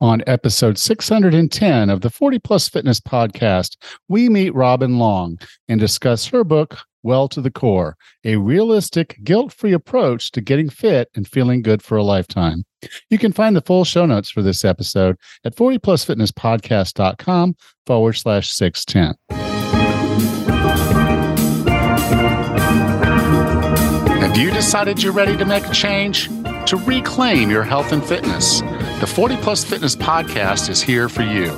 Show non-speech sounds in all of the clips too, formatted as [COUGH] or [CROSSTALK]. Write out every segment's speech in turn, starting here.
On episode 610 of the 40 Plus Fitness podcast, we meet Robin Long and discuss her book, Well to the Core, a realistic, guilt free approach to getting fit and feeling good for a lifetime. You can find the full show notes for this episode at 40plusfitnesspodcast.com forward slash 610. Have you decided you're ready to make a change? To reclaim your health and fitness? The 40 Plus Fitness Podcast is here for you.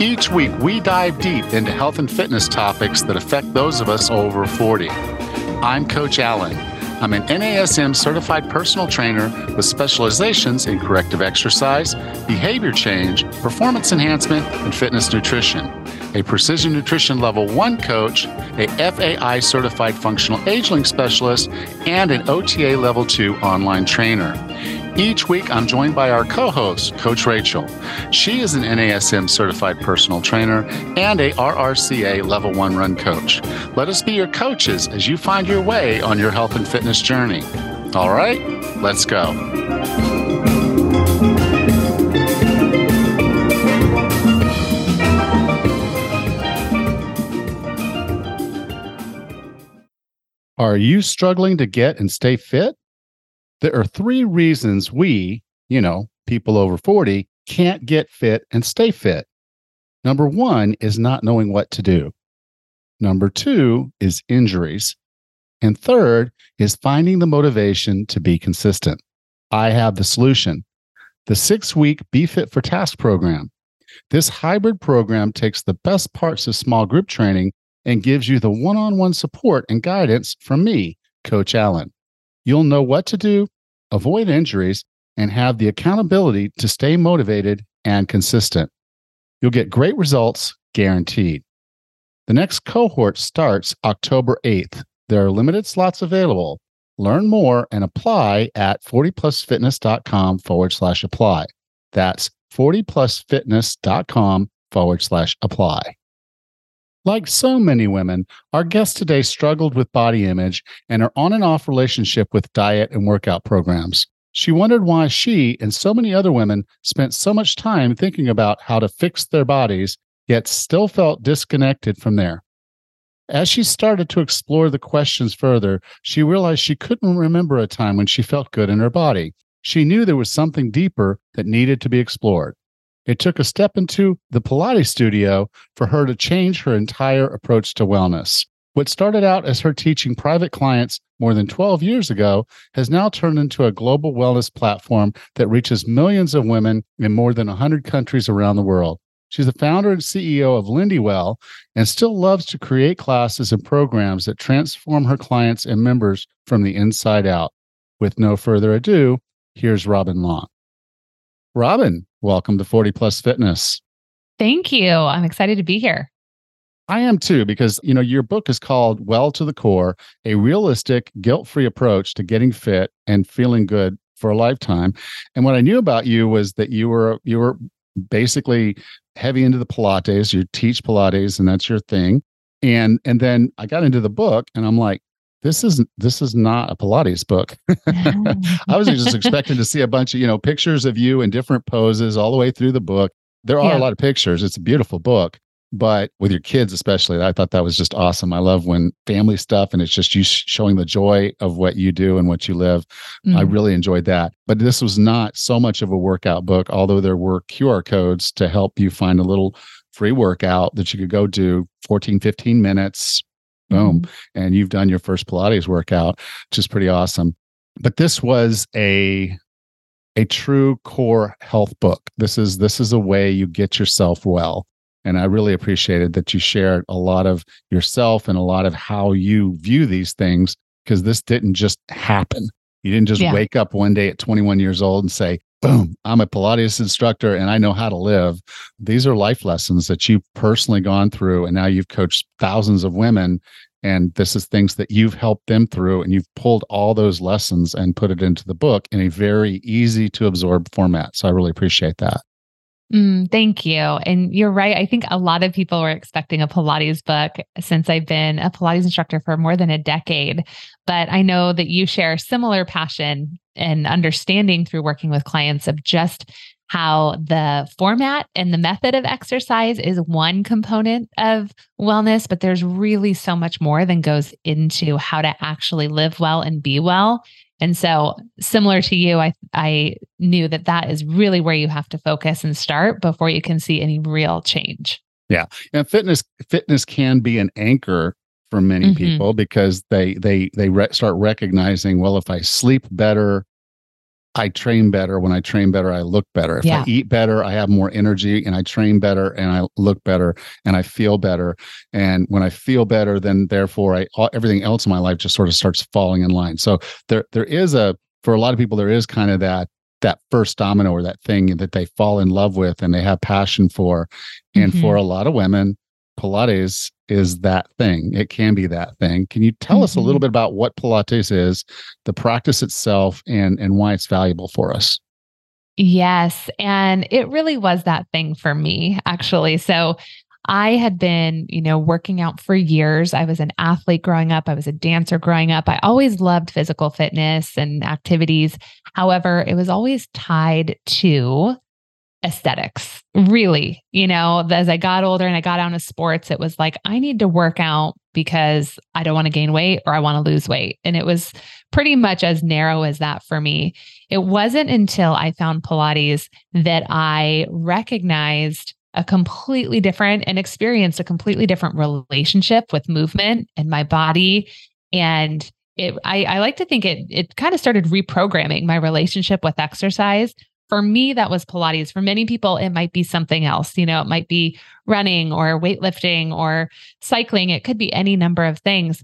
Each week, we dive deep into health and fitness topics that affect those of us over 40. I'm Coach Allen. I'm an NASM certified personal trainer with specializations in corrective exercise, behavior change, performance enhancement, and fitness nutrition. A precision nutrition level one coach, a FAI certified functional aging specialist, and an OTA level two online trainer. Each week, I'm joined by our co host, Coach Rachel. She is an NASM certified personal trainer and a RRCA level one run coach. Let us be your coaches as you find your way on your health and fitness journey. All right, let's go. Are you struggling to get and stay fit? There are three reasons we, you know, people over 40, can't get fit and stay fit. Number one is not knowing what to do. Number two is injuries. And third is finding the motivation to be consistent. I have the solution the six week Be Fit for Task program. This hybrid program takes the best parts of small group training and gives you the one on one support and guidance from me, Coach Allen. You'll know what to do, avoid injuries, and have the accountability to stay motivated and consistent. You'll get great results guaranteed. The next cohort starts October 8th. There are limited slots available. Learn more and apply at 40plusfitness.com forward slash apply. That's 40plusfitness.com forward slash apply. Like so many women, our guest today struggled with body image and her on and off relationship with diet and workout programs. She wondered why she and so many other women spent so much time thinking about how to fix their bodies, yet still felt disconnected from there. As she started to explore the questions further, she realized she couldn't remember a time when she felt good in her body. She knew there was something deeper that needed to be explored. It took a step into the Pilates studio for her to change her entire approach to wellness. What started out as her teaching private clients more than 12 years ago has now turned into a global wellness platform that reaches millions of women in more than 100 countries around the world. She's the founder and CEO of Lindywell and still loves to create classes and programs that transform her clients and members from the inside out. With no further ado, here's Robin Long. Robin, welcome to 40 Plus Fitness. Thank you. I'm excited to be here. I am too, because you know your book is called "Well to the Core: A Realistic, Guilt-Free Approach to Getting Fit and Feeling Good for a Lifetime." And what I knew about you was that you were you were basically heavy into the Pilates. You teach Pilates, and that's your thing. And and then I got into the book, and I'm like, this isn't this is not a pilates book. [LAUGHS] I was just [LAUGHS] expecting to see a bunch of you know pictures of you in different poses all the way through the book. There are yeah. a lot of pictures. It's a beautiful book but with your kids especially i thought that was just awesome. I love when family stuff and it's just you showing the joy of what you do and what you live. Mm. i really enjoyed that. But this was not so much of a workout book although there were qr codes to help you find a little free workout that you could go do 14 15 minutes boom. Mm-hmm. and you've done your first pilates workout which is pretty awesome. But this was a a true core health book. This is this is a way you get yourself well. And i really appreciated that you shared a lot of yourself and a lot of how you view these things because this didn't just happen. You didn't just yeah. wake up one day at 21 years old and say boom, I'm a Pilates instructor and I know how to live. These are life lessons that you've personally gone through. And now you've coached thousands of women. And this is things that you've helped them through. And you've pulled all those lessons and put it into the book in a very easy to absorb format. So I really appreciate that. Mm, thank you. And you're right. I think a lot of people were expecting a Pilates book since I've been a Pilates instructor for more than a decade. But I know that you share similar passion and understanding through working with clients of just how the format and the method of exercise is one component of wellness, but there's really so much more than goes into how to actually live well and be well. And so, similar to you, I I knew that that is really where you have to focus and start before you can see any real change. Yeah, and fitness fitness can be an anchor for many mm-hmm. people because they they they re- start recognizing well if I sleep better I train better. When I train better, I look better. If yeah. I eat better, I have more energy and I train better and I look better and I feel better. And when I feel better, then therefore I all, everything else in my life just sort of starts falling in line. So there there is a for a lot of people there is kind of that that first domino or that thing that they fall in love with and they have passion for. And mm-hmm. for a lot of women, Pilates is that thing. It can be that thing. Can you tell mm-hmm. us a little mm-hmm. bit about what Pilates is, the practice itself, and and why it's valuable for us? Yes, and it really was that thing for me actually. So I had been, you know, working out for years. I was an athlete growing up. I was a dancer growing up. I always loved physical fitness and activities. However, it was always tied to aesthetics, really. You know, as I got older and I got out into sports, it was like, I need to work out because I don't want to gain weight or I want to lose weight. And it was pretty much as narrow as that for me. It wasn't until I found Pilates that I recognized a completely different and experienced a completely different relationship with movement and my body. And it, I, I like to think it, it kind of started reprogramming my relationship with exercise for me, that was Pilates. For many people, it might be something else. You know, it might be running or weightlifting or cycling. It could be any number of things.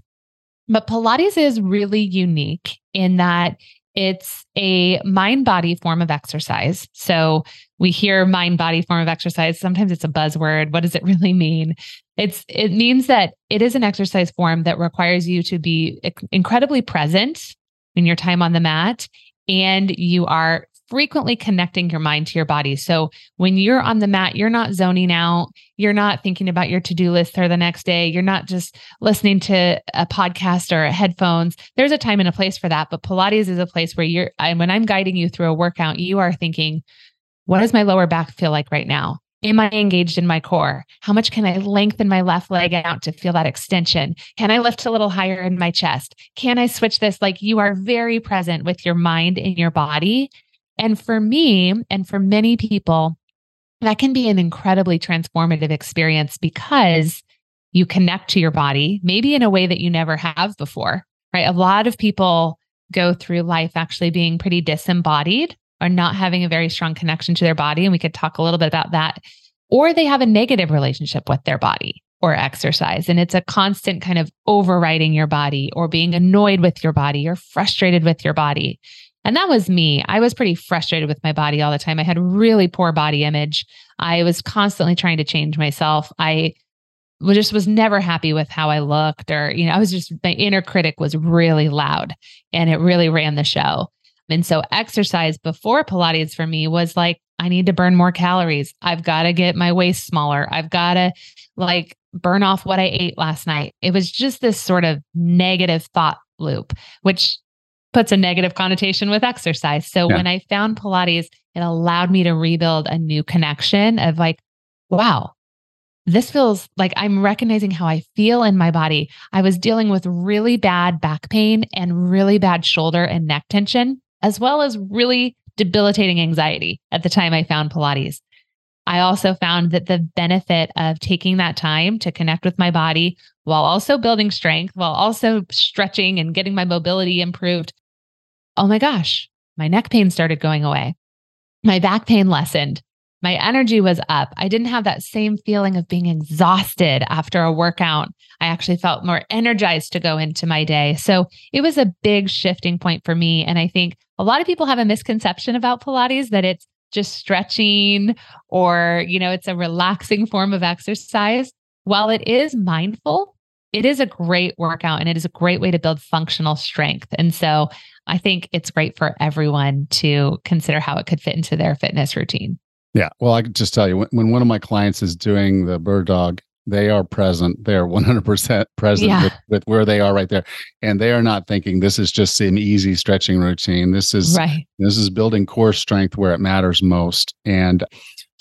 But Pilates is really unique in that it's a mind body form of exercise. So we hear mind body form of exercise. Sometimes it's a buzzword. What does it [LAUGHS] really mean? It's it means that it is an exercise form that requires you to be incredibly present in your time on the mat and you are frequently connecting your mind to your body. So when you're on the mat, you're not zoning out. You're not thinking about your to do list for the next day. You're not just listening to a podcast or headphones. There's a time and a place for that. But Pilates is a place where you're, and when I'm guiding you through a workout, you are thinking, what does my lower back feel like right now? Am I engaged in my core? How much can I lengthen my left leg out to feel that extension? Can I lift a little higher in my chest? Can I switch this? Like you are very present with your mind and your body. And for me, and for many people, that can be an incredibly transformative experience because you connect to your body, maybe in a way that you never have before, right? A lot of people go through life actually being pretty disembodied or not having a very strong connection to their body. And we could talk a little bit about that. Or they have a negative relationship with their body or exercise. And it's a constant kind of overriding your body or being annoyed with your body or frustrated with your body. And that was me. I was pretty frustrated with my body all the time. I had really poor body image. I was constantly trying to change myself. I just was never happy with how I looked, or, you know, I was just, my inner critic was really loud and it really ran the show. And so, exercise before Pilates for me was like, I need to burn more calories. I've got to get my waist smaller. I've got to like burn off what I ate last night. It was just this sort of negative thought loop, which puts a negative connotation with exercise. So yeah. when I found Pilates, it allowed me to rebuild a new connection of like, wow, this feels like I'm recognizing how I feel in my body. I was dealing with really bad back pain and really bad shoulder and neck tension, as well as really debilitating anxiety at the time I found Pilates. I also found that the benefit of taking that time to connect with my body while also building strength, while also stretching and getting my mobility improved oh my gosh, my neck pain started going away. My back pain lessened. My energy was up. I didn't have that same feeling of being exhausted after a workout. I actually felt more energized to go into my day. So it was a big shifting point for me. And I think a lot of people have a misconception about Pilates that it's just stretching or, you know, it's a relaxing form of exercise. While it is mindful, it is a great workout and it is a great way to build functional strength. And so I think it's great for everyone to consider how it could fit into their fitness routine. Yeah. Well, I could just tell you when, when one of my clients is doing the bird dog they are present. They're 100% present Yeah. with, with where they are right there. And they are not thinking this is just an easy stretching routine. This is Right. this is building core strength where it matters most. And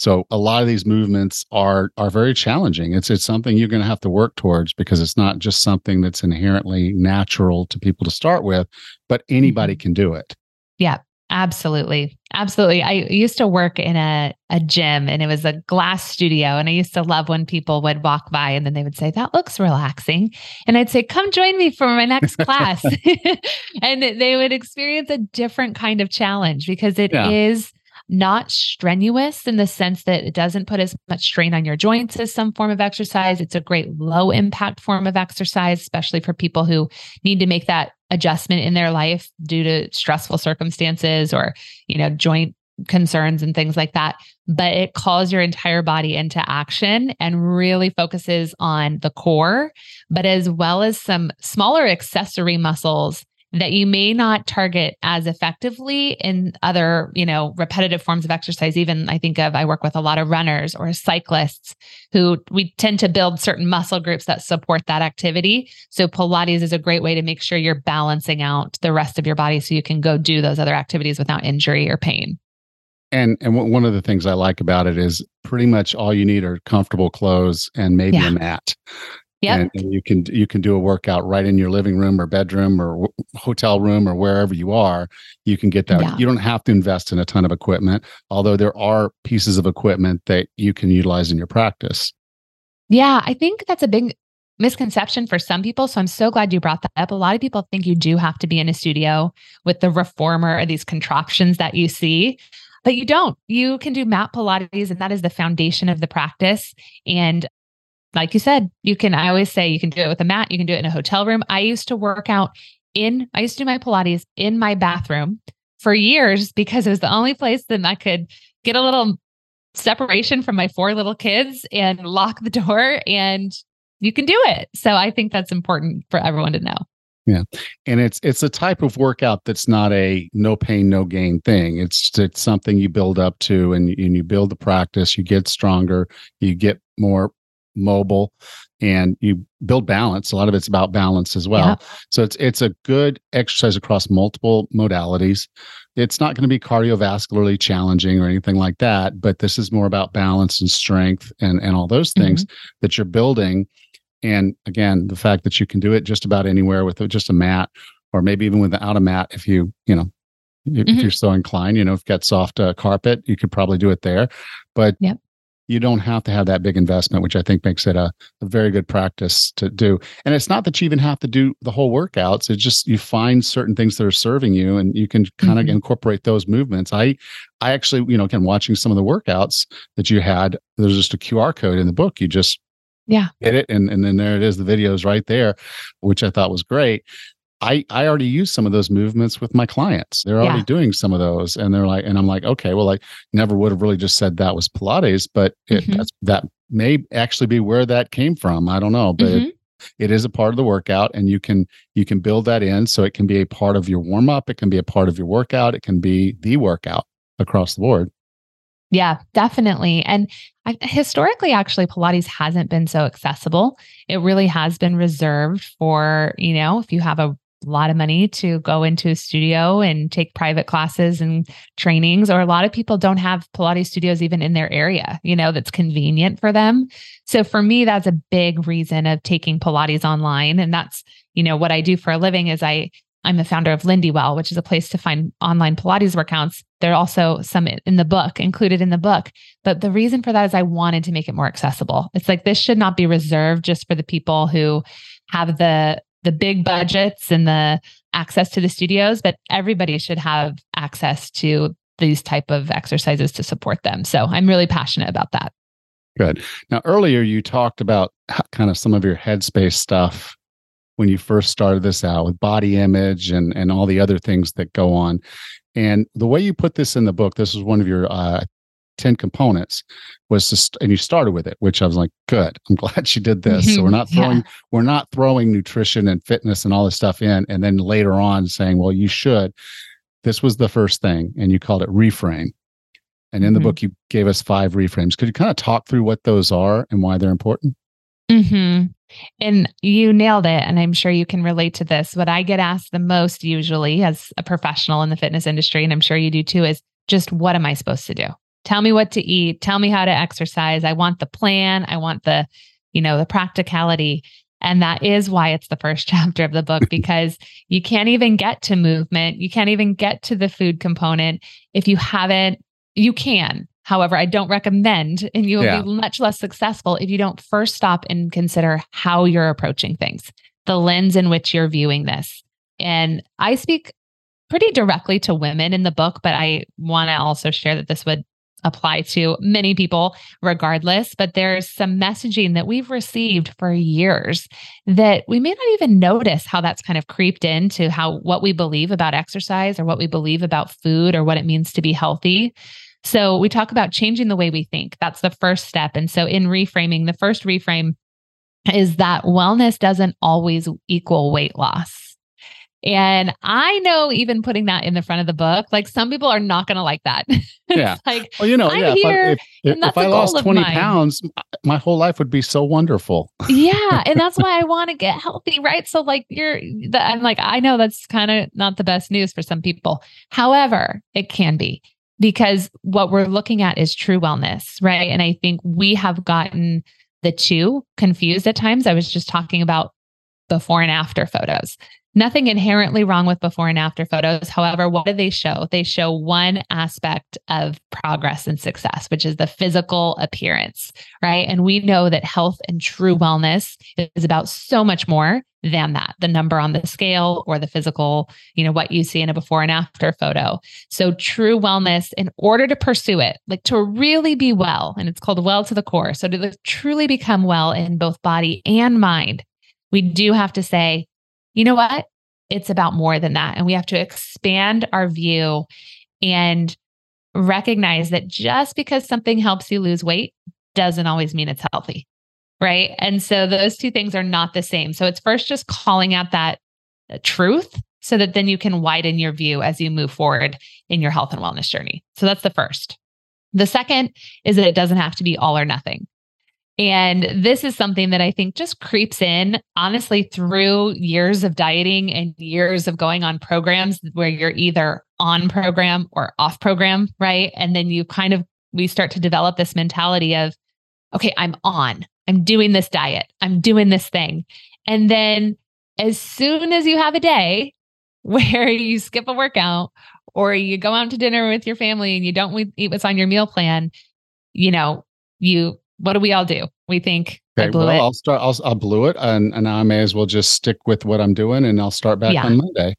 so a lot of these movements are are very challenging. It's it's something you're going to have to work towards because it's not just something that's inherently natural to people to start with, but anybody mm-hmm. can do it. Yeah. Absolutely. Absolutely. I used to work in a, a gym and it was a glass studio. And I used to love when people would walk by and then they would say, That looks relaxing. And I'd say, Come join me for my next class. [LAUGHS] [LAUGHS] and they would experience a different kind of challenge because it is Yeah. Not strenuous in the sense that it doesn't put as much strain on your joints as some form of exercise. It's a great low impact form of exercise, especially for people who need to make that adjustment in their life due to stressful circumstances or, you know, joint concerns and things like that. But it calls your entire body into action and really focuses on the core, but as well as some smaller accessory muscles that you may not target as effectively in other, you know, repetitive forms of exercise. Even I think of, I work with a lot of runners or cyclists who we tend to build certain muscle groups that support that activity. So Pilates is a great way to make sure you're balancing out the rest of your body so you can go do those other activities without injury or pain. And and one of the things I like about it is pretty much all you need are comfortable clothes and maybe Yeah. a mat. Yep. And, and you can you can do a workout right in your living room or bedroom or w- hotel room or wherever you are. You can get that. Yeah. You don't have to invest in a ton of equipment, although there are pieces of equipment that you can utilize in your practice. Yeah, I think that's a big misconception for some people. So I'm so glad you brought that up. A lot of people think you do have to be in a studio with the reformer or these contraptions that you see, but you don't. You can do mat Pilates, and that is the foundation of the practice. And like you said, you can, I always say you can do it with a mat, you can do it in a hotel room. I used to work out in, I used to do my Pilates in my bathroom for years because it was the only place that I could get a little separation from my four little kids and lock the door and you can do it. So I think that's important for everyone to know. Yeah. And it's it's a type of workout that's not a no pain no gain thing. It's it's something you build up to and, and you build the practice. You get stronger. You get more mobile, and you build balance. A lot of it's about balance as well. Yeah. So it's it's a good exercise across multiple modalities. It's not going to be cardiovascularly challenging or anything like that, but this is more about balance and strength and and all those things that you're building. And again, the fact that you can do it just about anywhere with just a mat, or maybe even without a mat, if you you know if, Mhm. you're so inclined, you know, if you've got soft uh, carpet, you could probably do it there. But Yep. You don't have to have that big investment, which I think makes it a, a very good practice to do. And it's not that you even have to do the whole workouts. It's just you find certain things that are serving you and you can kind of Mhm. incorporate those movements. I I actually, you know, again, watching some of the workouts that you had, there's just a QR code in the book. You just Yeah. hit it and, and then there it is, the videos right there, which I thought was great. I, I already use some of those movements with my clients. They're already Yeah. doing some of those. And they're like, and I'm like, okay, well, I never would have really just said that was Pilates, but it, Mhm. that's, that may actually be where that came from. I don't know, but Mhm. it, it is a part of the workout and you can, you can build that in. So it can be a part of your warm up. It can be a part of your workout. It can be the workout across the board. Yeah, definitely. And I, historically, actually, Pilates hasn't been so accessible. It really has been reserved for, you know, if you have a lot of money to go into a studio and take private classes and trainings, or a lot of people don't have Pilates studios even in their area, you know, that's convenient for them. So for me, that's a big reason of taking Pilates online. And that's, you know, what I do for a living is I I'm the founder of Lindywell, which is a place to find online Pilates workouts. There are also some in the book, included in the book. But the reason for that is I wanted to make it more accessible. It's like this should not be reserved just for the people who have the the big budgets and the access to the studios, but everybody should have access to these type of exercises to support them. So I'm really passionate about that. Good. Now, earlier you talked about kind of some of your headspace stuff when you first started this out with body image and and all the other things that go on. And the way you put this in the book, this is one of your uh, ten components, was just and you started with it, which I was like, good. I'm glad she did this. So we're not Yeah. throwing we're not throwing nutrition and fitness and all this stuff in, and then later on saying, well, you should. This was the first thing, and you called it reframe. And in the Mhm. book, you gave us five reframes. Could you kind of talk through what those are and why they're important? Mm-hmm. And you nailed it. And I'm sure you can relate to this. What I get asked the most usually as a professional in the fitness industry, and I'm sure you do too, is just what am I supposed to do? Tell me what to eat. Tell me how to exercise. I want the plan. I want the, you know, the practicality. And that is why it's the first [LAUGHS] chapter of the book [LAUGHS] because you can't even get to movement. You can't even get to the food component if you haven't, you can. However, I don't recommend, and you'll yeah. be much less successful if you don't first stop and consider how you're approaching things, the lens in which you're viewing this. And I speak pretty directly to women in the book, but I want to also share that this would apply to many people regardless. But there's some messaging that we've received for years that we may not even notice how that's kind of creeped into how what we believe about exercise or what we believe about food or what it means to be healthy. So we talk about changing the way we think. That's the first step. And so in reframing, the first reframe is that wellness doesn't always equal weight loss. And I know even putting that in the front of the book, like some people are not going to like that. [LAUGHS] Yeah. like, well, you know, I'm yeah, here, if, if, if I lost 20 pounds, my whole life would be so wonderful. yeah. And that's [LAUGHS] why I want to get healthy. Right. So, like, you're, the, I'm like, I know that's kind of not the best news for some people. However, it can be because what we're looking at is true wellness. Right. And I think we have gotten the two confused at times. I was just talking about before and after photos. Nothing inherently wrong with before and after photos. However, what do they show? They show one aspect of progress and success, which is the physical appearance, right? And we know that health and true wellness is about so much more than that the number on the scale or the physical, you know, what you see in a before and after photo. So, true wellness, in order to pursue it, like to really be well, and it's called well to the core. So, to truly become well in both body and mind, we do have to say, you know what? It's about more than that. And we have to expand our view and recognize that just because something helps you lose weight doesn't always mean it's healthy. Right. And so those two things are not the same. So it's first just calling out that uh, truth so that then you can widen your view as you move forward in your health and wellness journey. So that's the first. The second is that it doesn't have to be all or nothing. And this is something that I think just creeps in, honestly, through years of dieting and years of going on programs where you're either on program or off program, right? And then you kind of, we start to develop this mentality of, okay, I'm on, I'm doing this diet, I'm doing this thing. And then as soon as you have a day [LAUGHS] where you skip a workout or you go out to dinner with your family and you don't eat what's on your meal plan, you know, you what do we all do? We think okay, well, it. I'll start. I'll, I'll blew it, and and I may as well just stick with what I'm doing, and I'll start back yeah. on Monday.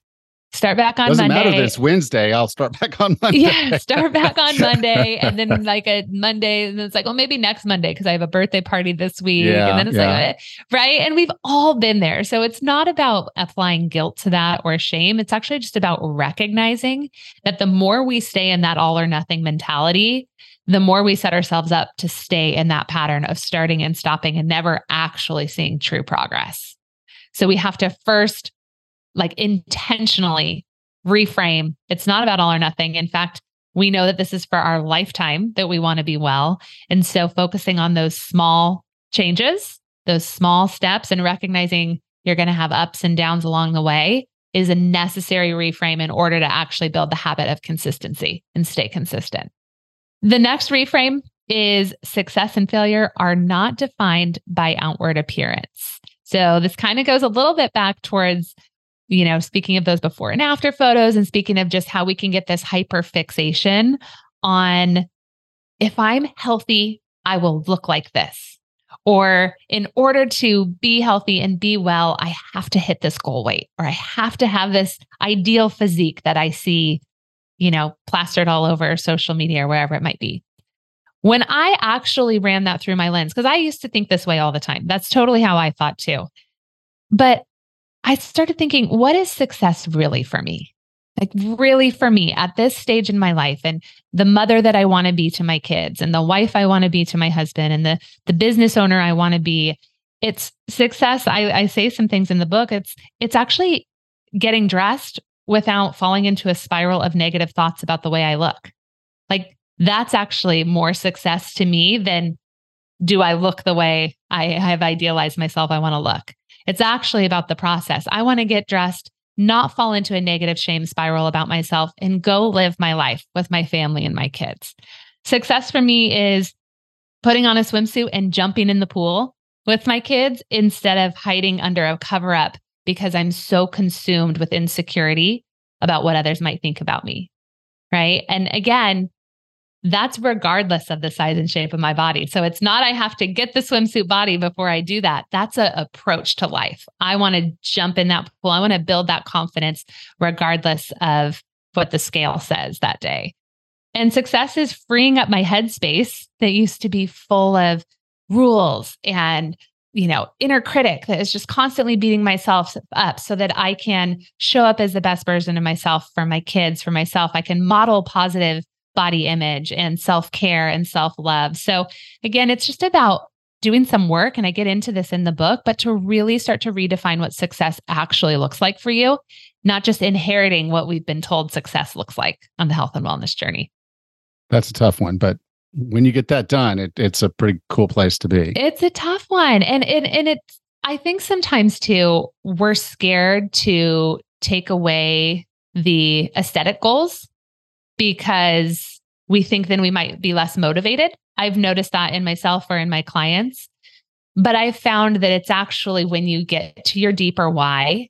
Start back on Doesn't Monday. matter this Wednesday. I'll start [LAUGHS] back on [LAUGHS] Monday. Yeah, start back on Monday, and then [LAUGHS] like a Monday, and then it's like, well, maybe next Monday because I have a birthday party this week, yeah, and then it's yeah. like, right? And we've all been there, so it's not about applying guilt to that or shame. It's actually just about recognizing that the more we stay in that all or nothing mentality, the more we set ourselves up to stay in that pattern of starting and stopping and never actually seeing true progress. So we have to first, like, intentionally reframe. It's not about all or nothing. In fact, we know that this is for our lifetime that we want to be well. And so focusing on those small changes, those small steps, and recognizing you're going to have ups and downs along the way is a necessary reframe in order to actually build the habit of consistency and stay consistent. The next reframe is success and failure are not defined by outward appearance. So this kind of goes a little bit back towards, you know, speaking of those before and after photos and speaking of just how we can get this hyper fixation on if I'm healthy, I will look like this. Or in order to be healthy and be well, I have to hit this goal weight or I have to have this ideal physique that I see you know, plastered all over social media or wherever it might be. When I actually ran that through my lens, because I used to think this way all the time, that's totally how I thought too. But I started thinking, what is success really for me? Like, really for me at this stage in my life, and the mother that I want to be to my kids, and the wife I want to be to my husband, and the, the business owner I want to be. It's success. I, I say some things in the book. It's it's actually getting dressed without falling into a spiral of negative thoughts about the way I look. Like that's actually more success to me than do I look the way I have idealized myself I want to look? It's actually about the process. I want to get dressed, not fall into a negative shame spiral about myself, and go live my life with my family and my kids. Success for me is putting on a swimsuit and jumping in the pool with my kids instead of hiding under a cover up because I'm so consumed with insecurity about what others might think about me. Right. And again, that's regardless of the size and shape of my body. So it's not I have to get the swimsuit body before I do that. That's an approach to life. I want to jump in that pool. I want to build that confidence regardless of what the scale says that day. And success is freeing up my headspace that used to be full of rules and you know inner critic that is just constantly beating myself up so that i can show up as the best version of myself for my kids for myself i can model positive body image and self care and self love. So, again, it's just about doing some work. And I get into this in the book, but to really start to redefine what success actually looks like for you, not just inheriting what we've been told success looks like on the health and wellness journey. That's a tough one, but when you get that done, it, it's a pretty cool place to be. It's a tough one. And, and, and it's, I think sometimes too, we're scared to take away the aesthetic goals because we think then we might be less motivated. I've noticed that in myself or in my clients. But I've found that it's actually when you get to your deeper why,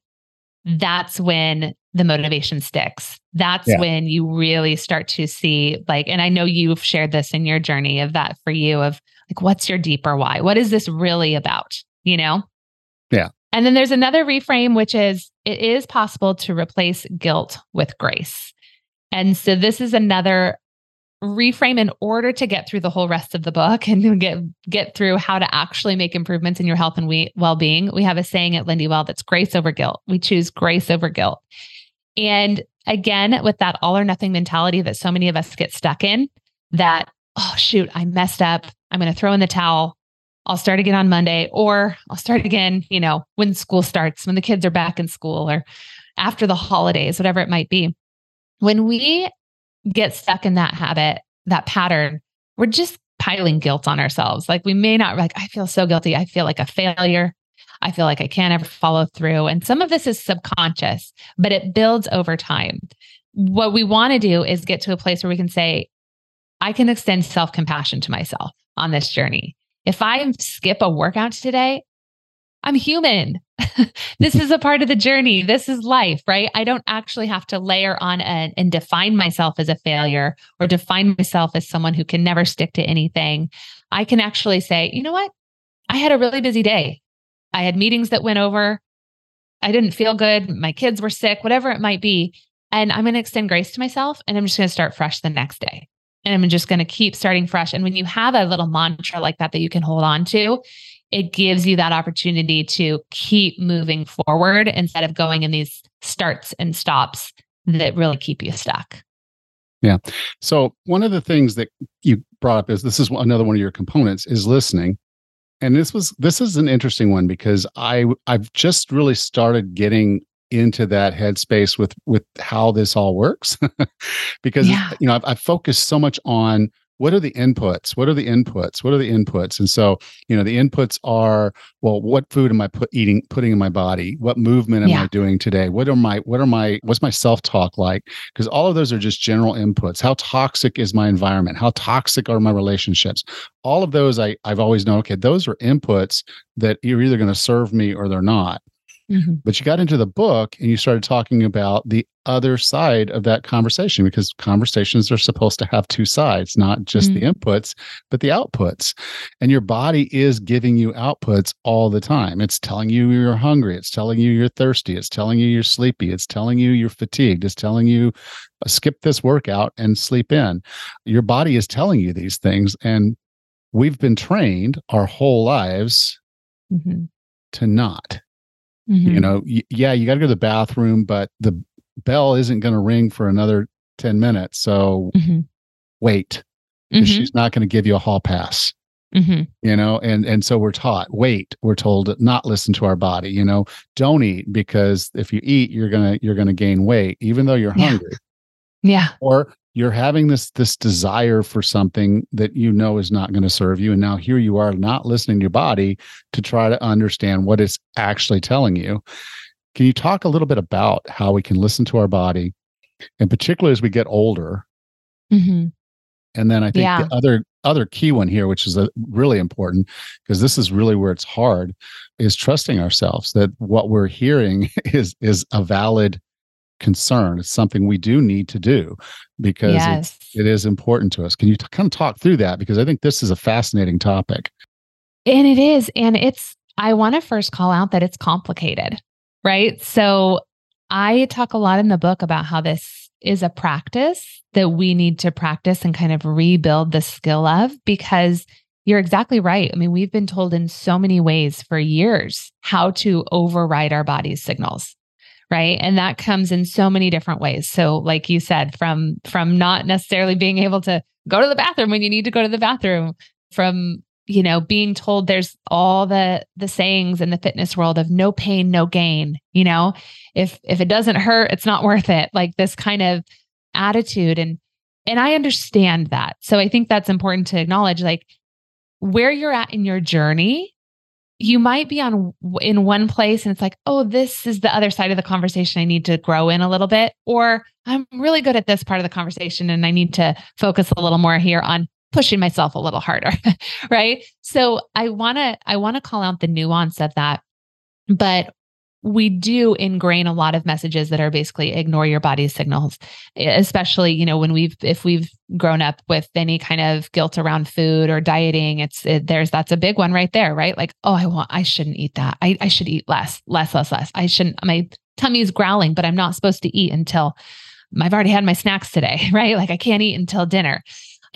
that's when the motivation sticks. That's yeah. when you really start to see, like, and I know you've shared this in your journey of that for you of like, what's your deeper why? What is this really about? You know? Yeah. And then there's another reframe, which is it is possible to replace guilt with grace. And so this is another reframe in order to get through the whole rest of the book [LAUGHS] and get get through how to actually make improvements in your health and we, well-being. We have a saying at Lindywell that's grace over guilt. We choose grace over guilt. And again, with that all or nothing mentality that so many of us get stuck in, that oh shoot, I messed up. I'm going to throw in the towel. I'll start again on Monday or I'll start again, you know, when school starts, when the kids are back in school or after the holidays, whatever it might be when we get stuck in that habit, that pattern, we're just piling guilt on ourselves. Like we may not like, I feel so guilty. I feel like a failure. I feel like I can't ever follow through. And some of this is subconscious, but it builds over time. What we want to do is get to a place where we can say, I can extend self compassion to myself on this journey. If I skip a workout today, I'm human. [LAUGHS] this is a part of the journey. This is life, right? I don't actually have to layer on and define myself as a failure or define myself as someone who can never stick to anything. I can actually say, you know what? I had a really busy day. I had meetings that went over. I didn't feel good. My kids were sick, whatever it might be. And I'm going to extend grace to myself and I'm just going to start fresh the next day. And I'm just going to keep starting fresh. And when you have a little mantra like that that you can hold on to, it gives you that opportunity to keep moving forward instead of going in these starts and stops that really keep you stuck. Yeah. So one of the things that you brought up is this is another one of your components is listening. And this was this is an interesting one because I I've just really started getting into that headspace with with how this all works [LAUGHS] because yeah. you know I've, I've focused so much on what are the inputs? What are the inputs? What are the inputs? And so you know the inputs are well what food am i put eating putting in my body? What movement am yeah. i doing today? What are my what are my what's my self-talk like? Because all of those are just general inputs. How toxic is my environment? How toxic are my relationships? All of those i i've always known okay those are inputs that you're either going to serve me or they're not Mm-hmm. But you got into the book and you started talking about the other side of that conversation because conversations are supposed to have two sides, not just mm-hmm. the inputs, but the outputs. And your body is giving you outputs all the time. It's telling you you're hungry. It's telling you you're thirsty. It's telling you you're sleepy. It's telling you you're fatigued. It's telling you uh, skip this workout and sleep in. Your body is telling you these things. And we've been trained our whole lives mm-hmm. to not. Mm-hmm. You know, y- yeah, you got to go to the bathroom, but the bell isn't going to ring for another 10 minutes. So mm-hmm. wait, mm-hmm. she's not going to give you a hall pass. Mm-hmm. You know, and and so we're taught wait. We're told not listen to our body. You know, don't eat because if you eat, you're gonna you're gonna gain weight, even though you're hungry. Yeah. Or you're having this this desire for something that you know is not going to serve you and now here you are not listening to your body to try to understand what it's actually telling you can you talk a little bit about how we can listen to our body and particularly as we get older mm-hmm. and then i think yeah. the other other key one here which is a, really important because this is really where it's hard is trusting ourselves that what we're hearing [LAUGHS] is is a valid concern. It's something we do need to do because yes. it is important to us. Can you t- kind of talk through that? Because I think this is a fascinating topic. And it is. And it's, I want to first call out that it's complicated, right? So I talk a lot in the book about how this is a practice that we need to practice and kind of rebuild the skill of because you're exactly right. I mean, we've been told in so many ways for years how to override our body's signals right? And that comes in so many different ways. So like you said from from not necessarily being able to go to the bathroom when you need to go to the bathroom from you know being told there's all the the sayings in the fitness world of no pain no gain you know? If if it doesn't hurt it's not worth it. Like this kind of attitude. And and I understand that. So I think that's important to acknowledge like where you're at in your journey you might be on in one place and it's like, oh, this is the other side of the conversation I need to grow in a little bit. Or I'm really good at this part of the conversation and I need to focus a little more here on pushing myself a little harder. [LAUGHS] right. So I want to, I want to call out the nuance of that. But we do ingrain a lot of messages that are basically ignore your body's signals especially you know when we've if we've grown up with any kind of guilt around food or dieting it's it, there's that's a big one right there right? Like oh i want i shouldn't eat that. I, I should eat less less less less. I shouldn't my tummy is growling but i'm not supposed to eat until i've already had my snacks today [LAUGHS] right? Like i can't eat until dinner.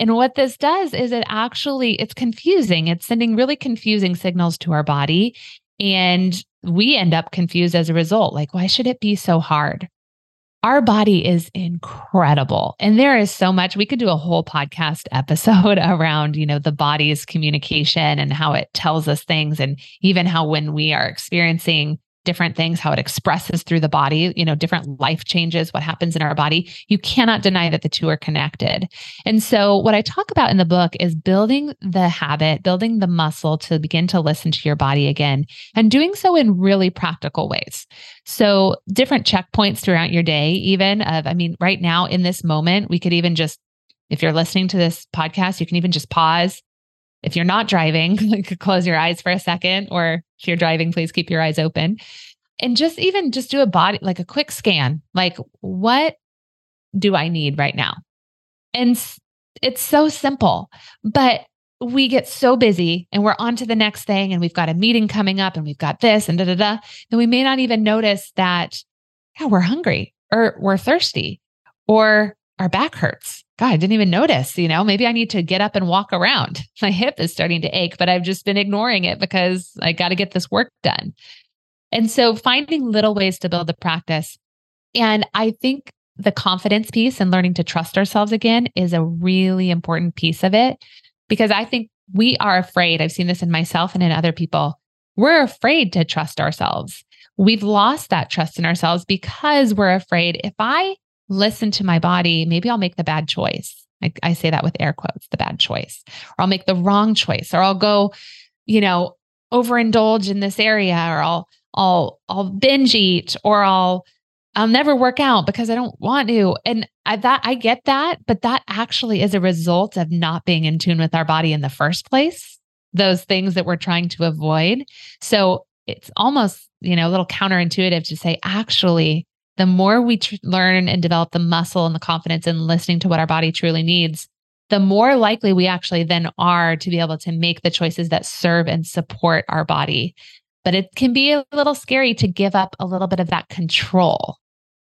And what this does is it actually it's confusing. It's sending really confusing signals to our body and we end up confused as a result. Like, why should it be so hard? Our body is incredible. And there is so much. We could do a whole podcast [LAUGHS] episode around, you know, the body's communication and how it tells us things. And even how when we are experiencing different things, how it expresses through the body, you know, different life changes, what happens in our body. You cannot deny that the two are connected. And so, what I talk about in the book is building the habit, building the muscle to begin to listen to your body again, and doing so in really practical ways. So, different checkpoints throughout your day, even of, I mean, right now in this moment, we could even just, if you're listening to this podcast, you can even just pause if you're not driving, [LAUGHS] like close your eyes for a second, or if you're driving, please keep your eyes open. And just even just do a body, like a quick scan, like what do I need right now? And it's so simple, but we get so busy and we're on to the next thing and we've got a meeting coming up and we've got this and da da da. Then we may not even notice that, yeah, we're hungry or we're thirsty or our back hurts. God, I didn't even notice, you know, maybe I need to get up and walk around. [LAUGHS] My hip is starting to ache, but I've just been ignoring it because I got to get this work done. And so finding little ways to build the practice. And I think the confidence piece and learning to trust ourselves again is a really important piece of it because I think we are afraid. I've seen this in myself and in other people. We're afraid to trust ourselves. We've lost that trust in ourselves because we're afraid if I listen to my body, maybe I'll make the bad choice. I, I say that with air quotes, the bad choice, or I'll make the wrong choice, or I'll go, you know, overindulge in this area, or I'll, I'll, I'll binge eat, or I'll, I'll never work out because I don't want to. And I, that I get that, but that actually is a result of not being in tune with our body in the first place. Those things that we're trying to avoid. So it's almost, you know, a little counterintuitive to say, actually, the more we tr- learn and develop the muscle and the confidence in listening to what our body truly needs, the more likely we actually then are to be able to make the choices that serve and support our body. But it can be a little scary to give up a little bit of that control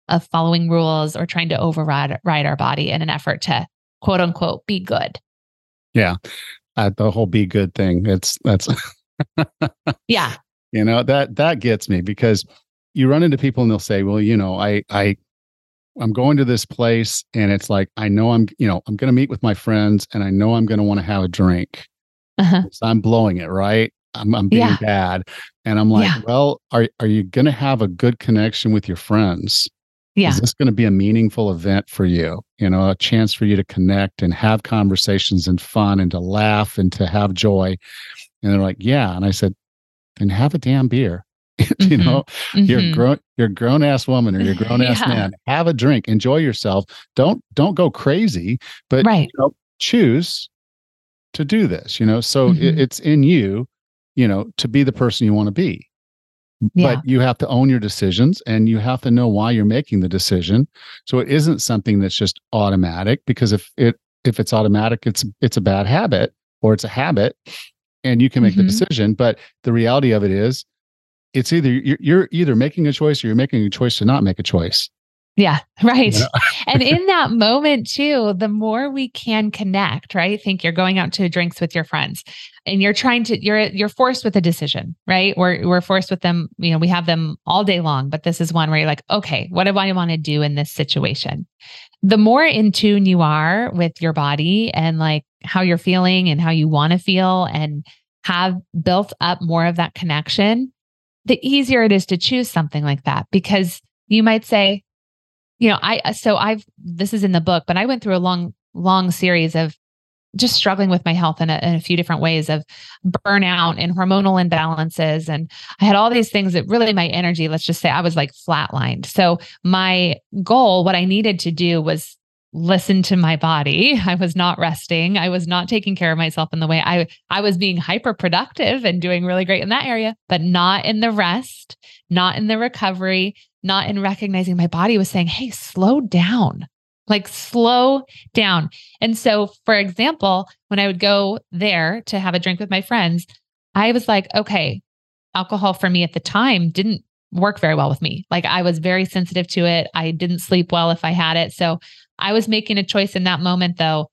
of following rules or trying to override ride our body in an effort to quote unquote be good. Yeah. Uh, the whole be good thing. It's that's yeah. [LAUGHS] You know, that that gets me because you run into people and they'll say, well, you know, I, I, I'm going to this place and it's like, I know I'm, you know, I'm going to meet with my friends and I know I'm going to want to have a drink. Uh-huh. So I'm blowing it, right? I'm, I'm being yeah. bad. And I'm like, yeah. well, are, are you going to have a good connection with your friends Yeah. Is this going to be a meaningful event for you? You know, a chance for you to connect and have conversations and fun and to laugh and to have joy. And they're like, yeah. And I said, then have a damn beer. [LAUGHS] you Mhm. know, you're Mhm. grown, you're a grown ass woman or you're a [LAUGHS] grown ass Yeah. man. Have a drink, enjoy yourself. Don't don't go crazy, but Right. you know, choose to do this. You know, so it, Mhm. it's in you, you know, to be the person you want to be. Yeah. But you have to own your decisions and you have to know why you're making the decision. So it isn't something that's just automatic because if it if it's automatic, it's it's a bad habit or it's a habit and you can make the Mhm. decision. But the reality of it is it's either you're, you're either making a choice or you're making a choice to not make a choice. Yeah, right. [LAUGHS] And in that moment too, the more we can connect, right? Think you're going out to drinks with your friends and you're trying to you're you're forced with a decision, right? We're we're forced with them, you know, we have them all day long, but this is one where you're like, okay, what do I want to do in this situation? The more in tune you are with your body and like how you're feeling and how you want to feel and have built up more of that connection, the easier it is to choose something like that because you might say, you know, I so I've this is in the book, but I went through a long, long series of just struggling with my health in a, in a few different ways of burnout and hormonal imbalances. And I had all these things that really my energy, let's just say I was like flatlined. So my goal, what I needed to do was listen to my body. [LAUGHS] I was not resting. I was not taking care of myself in the way I I was being hyper productive and doing really great in that area, but not in the rest, not in the recovery, not in recognizing my body was saying, "Hey, slow down." Like slow down. And so, for example, when I would go there to have a drink with my friends, I was like, okay, alcohol for me at the time didn't work very well with me. Like I was very sensitive to it. I didn't sleep well if I had it. So I was making a choice in that moment though.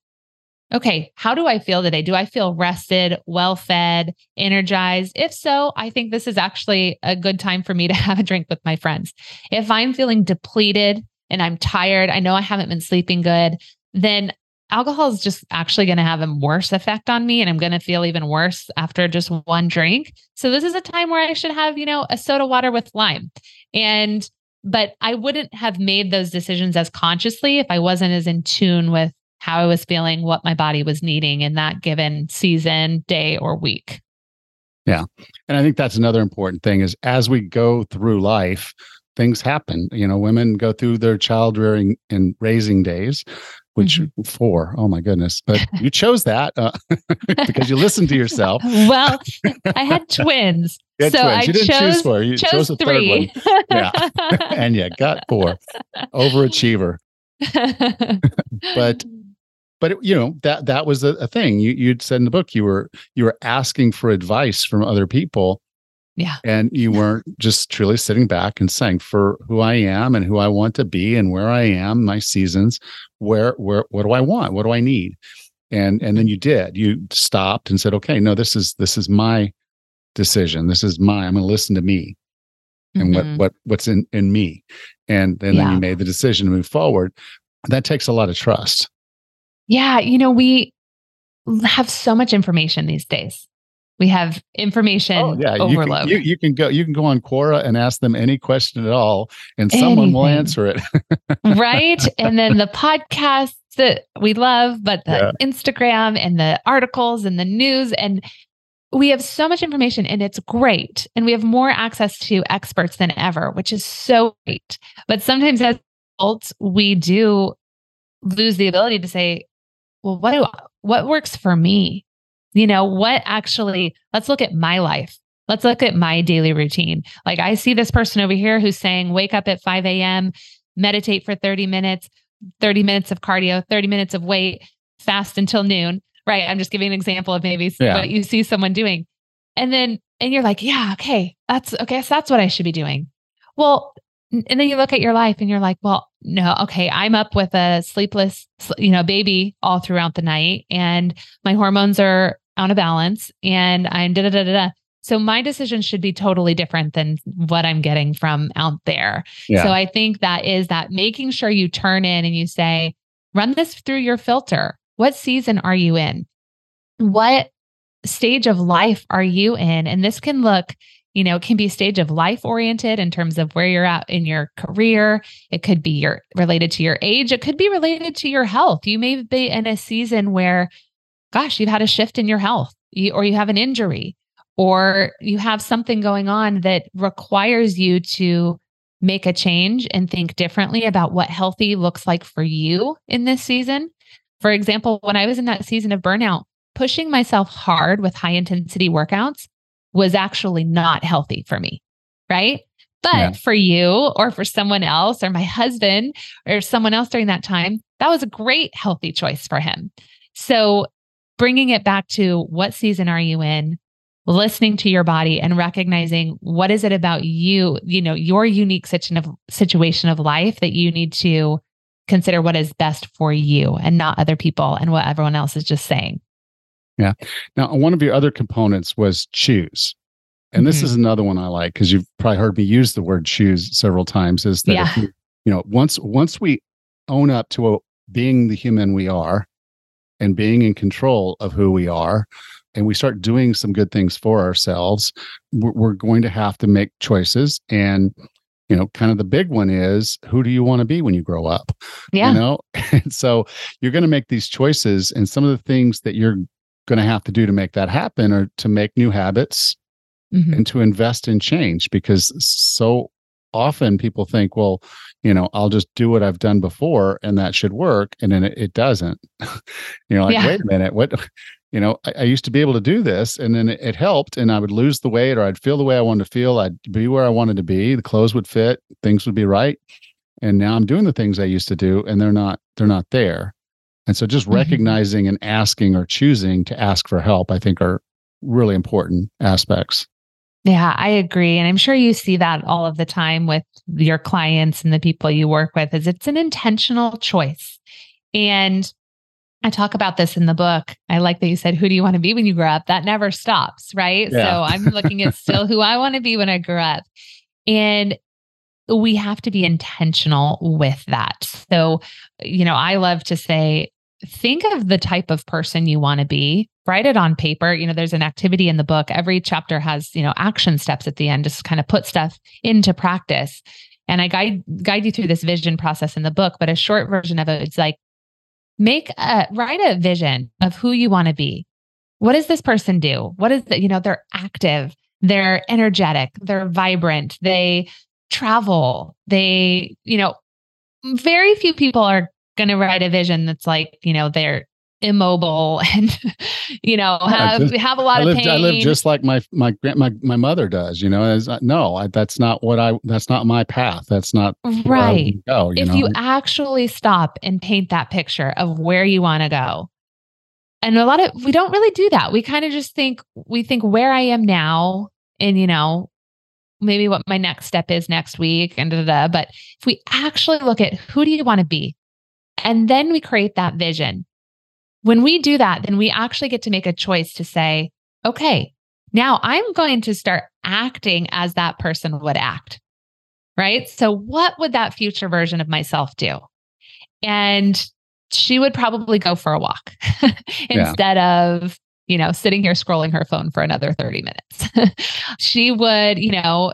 Okay, how do I feel today? Do I feel rested, well fed, energized? If so, I think this is actually a good time for me to [LAUGHS] have a drink with my friends. If I'm feeling depleted and I'm tired, I know I haven't been sleeping good, then alcohol is just actually going to have a worse effect on me and I'm going to feel even worse after just one drink. So this is a time where I should have, you know, a soda water with lime. And but I wouldn't have made those decisions as consciously if I wasn't as in tune with how I was feeling, what my body was needing in that given season, day or week. Yeah. And I think that's another important thing is as we go through life, things happen. You know, women go through their child rearing and raising days, which four, oh my goodness. But you [LAUGHS] chose that uh, [LAUGHS] because you listened to yourself. Well, [LAUGHS] I had twins. You had so twins. I you didn't chose, choose four. You chose chose a third one. three. Yeah. and you got four. Overachiever. But but it- you know that that was a, a thing you you'd said in the book you were you were asking for advice from other people yeah. and you weren't just truly sitting back and saying for who i am and who i want to be and where i am my seasons where where what do i want what do i need and and then you did you stopped and said okay no this is this is my decision this is my i'm going to listen to me and Mhm. what what what's in in me and, and then Yeah. you made the decision to move forward that takes a lot of trust Yeah, you know, we have so much information these days. We have information Oh yeah, you can, you, you can go you can go on Quora and ask them any question at all, and someone will answer it. [LAUGHS] right? And then the podcasts that we love, but the Instagram and the articles and the news. And we have so much information and it's great. And we have more access to experts than ever, which is so great. But sometimes as adults, we do lose the ability to say, well, what do what works for me? You know, what actually, let's look at my life. Let's look at my daily routine. Like I see this person over here who's saying, wake up at 5 a.m., meditate for 30 minutes, 30 minutes of cardio, 30 minutes of weight, fast until noon. Right. I'm just giving an example of maybe Yeah. what you see someone doing. And then, and you're like, yeah, okay, that's okay. So that's what I should be doing. Well, and then you look at your life and you're like, well, no, okay, I'm up with a sleepless, you know, baby all throughout the night and my hormones are out a balance and I'm da da da da da. So my decision should be totally different than what I'm getting from out there. Yeah. So I think that is that making sure you turn in and you say, run this through your filter. What season are you in? What stage of life are you in? And this can look you know, it can be stage of life oriented in terms of where you're at in your career. It could be your related to your age. It could be related to your health. You may be in a season where, gosh, you've had a shift in your health or you have an injury or you have something going on that requires you to make a change and think differently about what healthy looks like for you in this season. For example, when I was in that season of burnout, pushing myself hard with high intensity workouts was actually not healthy for me. Right. But yeah. for you or for someone else or my husband or someone else during that time, that was a great healthy choice for him. So bringing it back to what season are you in? Listening to your body and recognizing what is it about you, you know, your unique situation of situation of life that you need to consider what is best for you and not other people and what everyone else is just saying. Yeah. Now, one of your other components was choose. And this mm-hmm. is another one I like because you've probably heard me use the word choose several times. Is that yeah. you, you, know once once we own up to a, being the human we are and being in control of who we are, and we start doing some good things for ourselves, we're, going to have to make choices. And you know, kind of the big one is who do you want to be when you grow up? Yeah. You know, [LAUGHS] and so you're going to make these choices, and some of the things that you're going to have to do to make that happen or to make new habits mm-hmm. and to invest in change because so often people think well you know i'll just do what i've done before and that should work and then it, it doesn't [LAUGHS] you know like yeah. wait a minute what [LAUGHS] you know I, I, used to be able to do this and then it, it, helped and i would lose the weight or i'd feel the way i wanted to feel i'd be where i wanted to be the clothes would fit things would be right and now i'm doing the things i used to do and they're not they're not there and so just mm-hmm. recognizing and asking or choosing to ask for help, I think are really important aspects. Yeah, I agree. And I'm sure you see that all of the time with your clients and the people you work with is it's an intentional choice. And I talk about this in the book. I like that you said, Who do you want to be when you grow up? That never stops, right? Yeah. So I'm looking at [LAUGHS] still who I want to be when I grow up. And we have to be intentional with that. So, you know, I love to say, think of the type of person you want to be. Write it on paper. You know there's an activity in the book. Every chapter has you know action steps at the end. Just kind of put stuff into practice. And i guide guide you through this vision process in the book but a short version of it's like make a write a vision of who you want to be. What does this person do? What is that you know they're active they're energetic they're vibrant they travel. They, you know, very few people are going to write a vision that's like, you know, they're immobile [LAUGHS] and you know have just, have a lot I of pain. I live just like my my my my mother does. You know, as uh, no, I, that's not what I. That's not my path. That's not right. Go, you if know? you actually stop and paint that picture of where you want to go, and a lot of we don't really do that. We kind of just think we think where I am now, and you know maybe what my next step is next week and da, da, da. but if we actually look at who do you want to be and then we create that vision when we do that then we actually get to make a choice to say okay now i'm going to start acting as that person would act right so what would that future version of myself do and she would probably go for a walk [LAUGHS] instead yeah. of you know, sitting here scrolling her phone for another 30 minutes. [LAUGHS] she would, you know,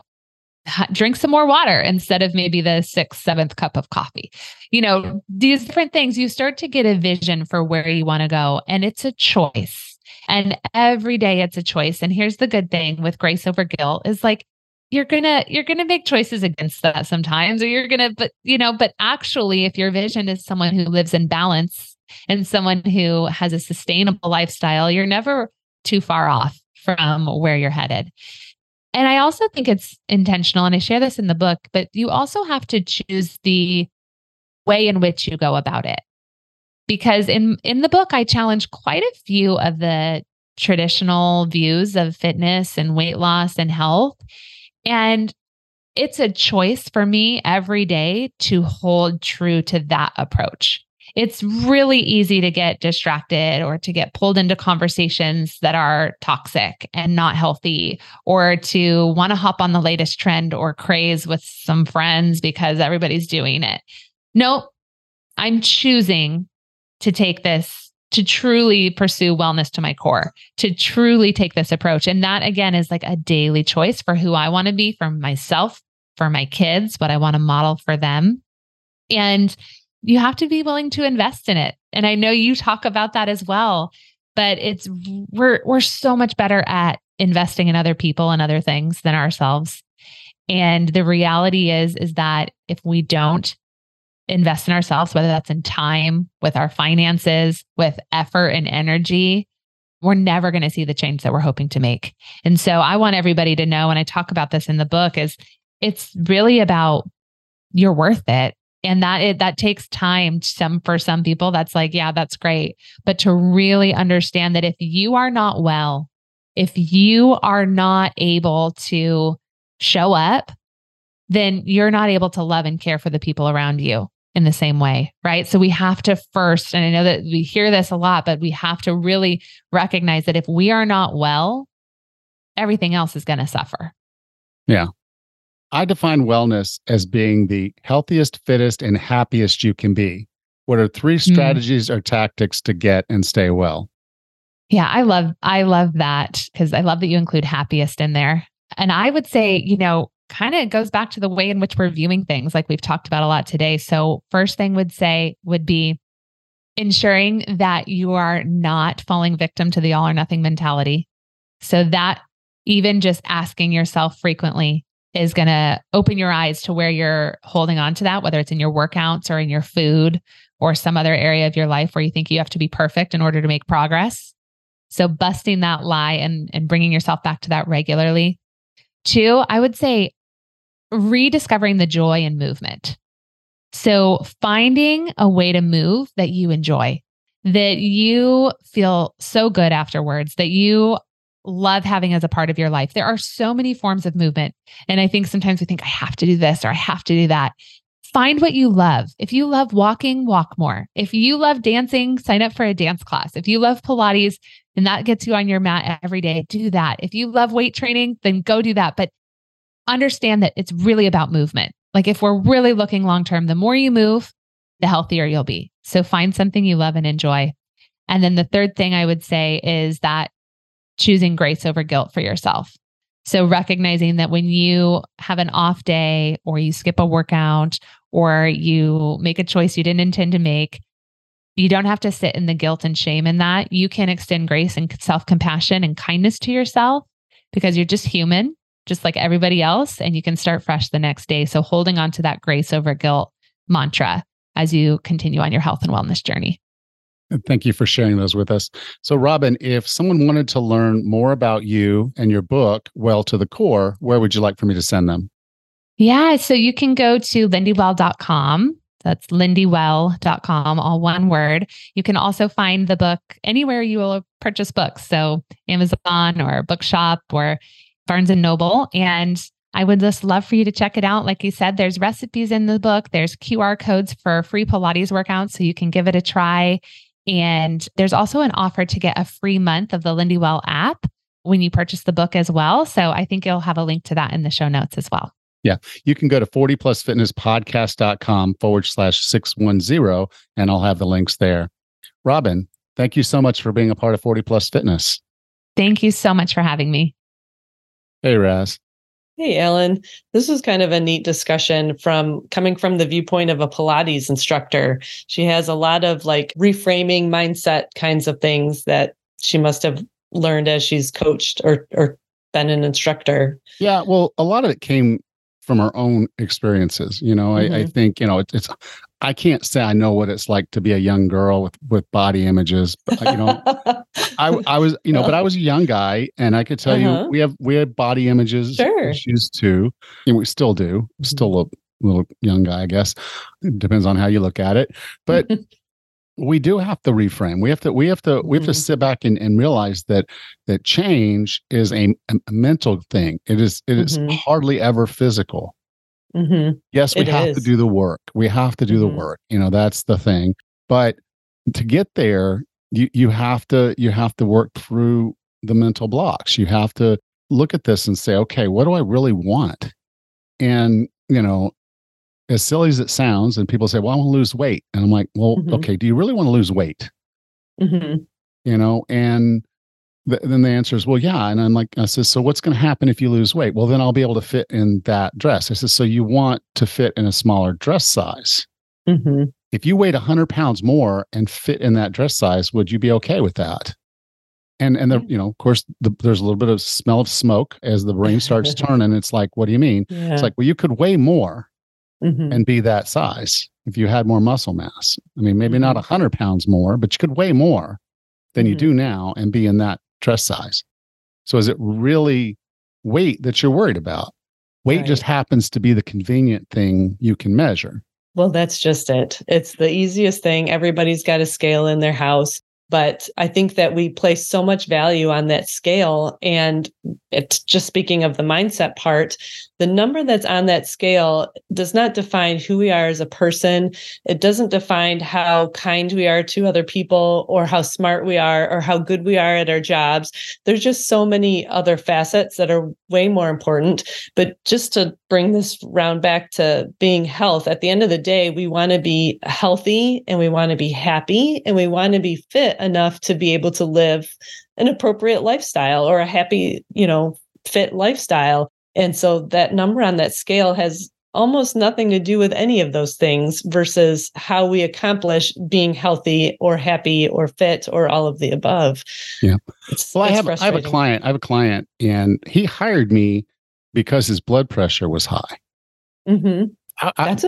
drink some more water instead of maybe the sixth, seventh cup of coffee. You know, these different things, you start to get a vision for where you want to go, and it's a choice. And every day it's a choice. And here's the good thing with grace over guilt is like, you're gonna you're gonna make choices against that sometimes or you're gonna but you know but actually if your vision is someone who lives in balance and someone who has a sustainable lifestyle, you're never too far off from where you're headed. And I also think it's intentional, and I share this in the book, but you also have to choose the way in which you go about it. Because in, in the book, I challenge quite a few of the traditional views of fitness and weight loss and health. And it's a choice for me every day to hold true to that approach it's really easy to get distracted or to get pulled into conversations that are toxic and not healthy or to want to hop on the latest trend or craze with some friends because everybody's doing it. Nope. I'm choosing to take this to truly pursue wellness to my core, to truly take this approach. And that again is like a daily choice for who I want to be for myself, for my kids, what I want to model for them. And you have to be willing to invest in it. And I know you talk about that as well, but it's we're we're so much better at investing in other people and other things than ourselves. And the reality is is that if we don't invest in ourselves, whether that's in time, with our finances, with effort and energy, we're never going to see the change that we're hoping to make. And so I want everybody to know, and I talk about this in the book, is it's really about you're worth it. And that it that takes time. Some for some people, that's like, yeah, that's great. But to really understand that if you are not well, if you are not able to show up, then you're not able to love and care for the people around you in the same way, right? So we have to first, and I know that we hear this a lot, but we have to really recognize that if we are not well, everything else is going to suffer. Yeah. I define wellness as being the healthiest, fittest, and happiest you can be. What are three hmm. strategies mm. or tactics to get and stay well? Yeah, I love I love that because I love that you include happiest in there. And I would say, you know, kind of goes back to the way in which we're viewing things, like we've talked about a lot today. So, first thing would say would be ensuring that you are not falling victim to the all or nothing mentality. So, that even just asking yourself frequently is going to open your eyes to where you're holding on to that, whether it's in your workouts or in your food or some other area of your life where you think you have to be perfect in order to make progress. So, busting that lie and, and bringing yourself back to that regularly. Two, I would say rediscovering the joy in movement. So, finding a way to move that you enjoy, that you feel so good afterwards, that you love having as a part of your life. There are so many forms of movement. And I think sometimes we think, I have to do this or I have to do that. Find what you love. If you love walking, walk more. If you love dancing, sign up for a dance class. If you love Pilates and that gets you on your mat every day, do that. If you love weight training, then go do that. But understand that it's really about movement. Like if we're really looking long term, the more you move, the healthier you'll be. So find something you love and enjoy. And then the third thing I would say is that choosing grace over guilt for yourself. So recognizing that when you have an off day or you skip a workout or you make a choice you didn't intend to make, you don't have to sit in the guilt and shame in that. You can extend grace and self compassion and kindness to yourself because you're just human just like everybody else, and you can start fresh the next day. So, holding on to that grace over guilt mantra as you continue on your health and wellness journey. Thank you for sharing those with us. So, Robin, if someone wanted to learn more about you and your book, Well to the Core, where would you like for me to send them? Yeah, so you can go to lindywell.com. That's lindywell.com, all one word. You can also find the book anywhere you will purchase books. So, Amazon or Bookshop or Barnes and Noble. And I would just love for you to check it out. Like you said, there's recipes in the book, there's QR codes for free Pilates workouts, so you can give it a try. And there's also an offer to get a free month of the Lindywell app when you purchase the book as well. So I think you'll have a link to that in the show notes as well. Yeah. You can go to 40plusfitnesspodcast.com forward slash 610, and I'll have the links there. Robin, thank you so much for being a part of 40 Plus Fitness. Thank you so much for having me. Hey, Raz. Hey, Alan. This was kind of a neat discussion from coming from the viewpoint of a Pilates instructor. She has a lot of like reframing mindset kinds of things that she must have learned as she's coached or or been an instructor. Yeah, well, a lot of it came from our own experiences. You know, mm-hmm. I, I, mm-hmm. think you know it, it's I can't say I know what it's like to be a young girl with with body images, but you know, I I was you know, but I was a young guy, and I could tell uh-huh. you we have we have body images sure. issues too, and we still do. Still a little young guy, I guess. It depends on how you look at it, but. [LAUGHS] we do have to reframe. We have to we have to we have to mm-hmm. sit back and, and realize that that change is a, a mental thing. It is it is mm-hmm. hardly ever physical. Mm-hmm. Yes, we it have is. to do the work. We have to do mm-hmm. the work. You know, that's the thing. But to get there, you you have to you have to work through the mental blocks. You have to look at this and say, okay, what do I really want? And you know, as silly as it sounds, and people say, well, I want to lose weight, and I'm like, well, mm-hmm. okay, do you really want to lose weight? Mhm. you know and th- then the answer is well yeah and i'm like i says so what's going to happen if you lose weight well then i'll be able to fit in that dress i says so you want to fit in a smaller dress size Mhm. if you weighed 100 pounds more and fit in that dress size would you be okay with that and and the you know of course the, there's a little bit of smell of smoke as the brain starts [LAUGHS] turning it's like what do you mean Yeah. it's like well you could weigh more Mhm. and be that size if you had more muscle mass i mean maybe not Mhm. 100 pounds more but you could weigh more than you Mhm. do now and be in that dress size so is it really weight that you're worried about weight just happens to be the convenient thing you can measure Well, that's just it. It's the easiest thing. Everybody's got a scale in their house. But I think that we place so much value on that scale. And it's just speaking of the mindset part, the number that's on that scale does not define who we are as a person. It doesn't define how kind we are to other people or how smart we are or how good we are at our jobs. There's just so many other facets that are way more important. But just to bring this round back to being health, at the end of the day, we want to be healthy and we want to be happy and we want to be fit enough to be able to live an appropriate lifestyle or a happy, you know, fit lifestyle. And so that number on that scale has almost nothing to do with any of those things versus how we accomplish being healthy or happy or fit or all of the above. Yeah. It's, Well, I have I have a client. I have a client, and he hired me because his blood pressure was high. Mhm. I, I, That's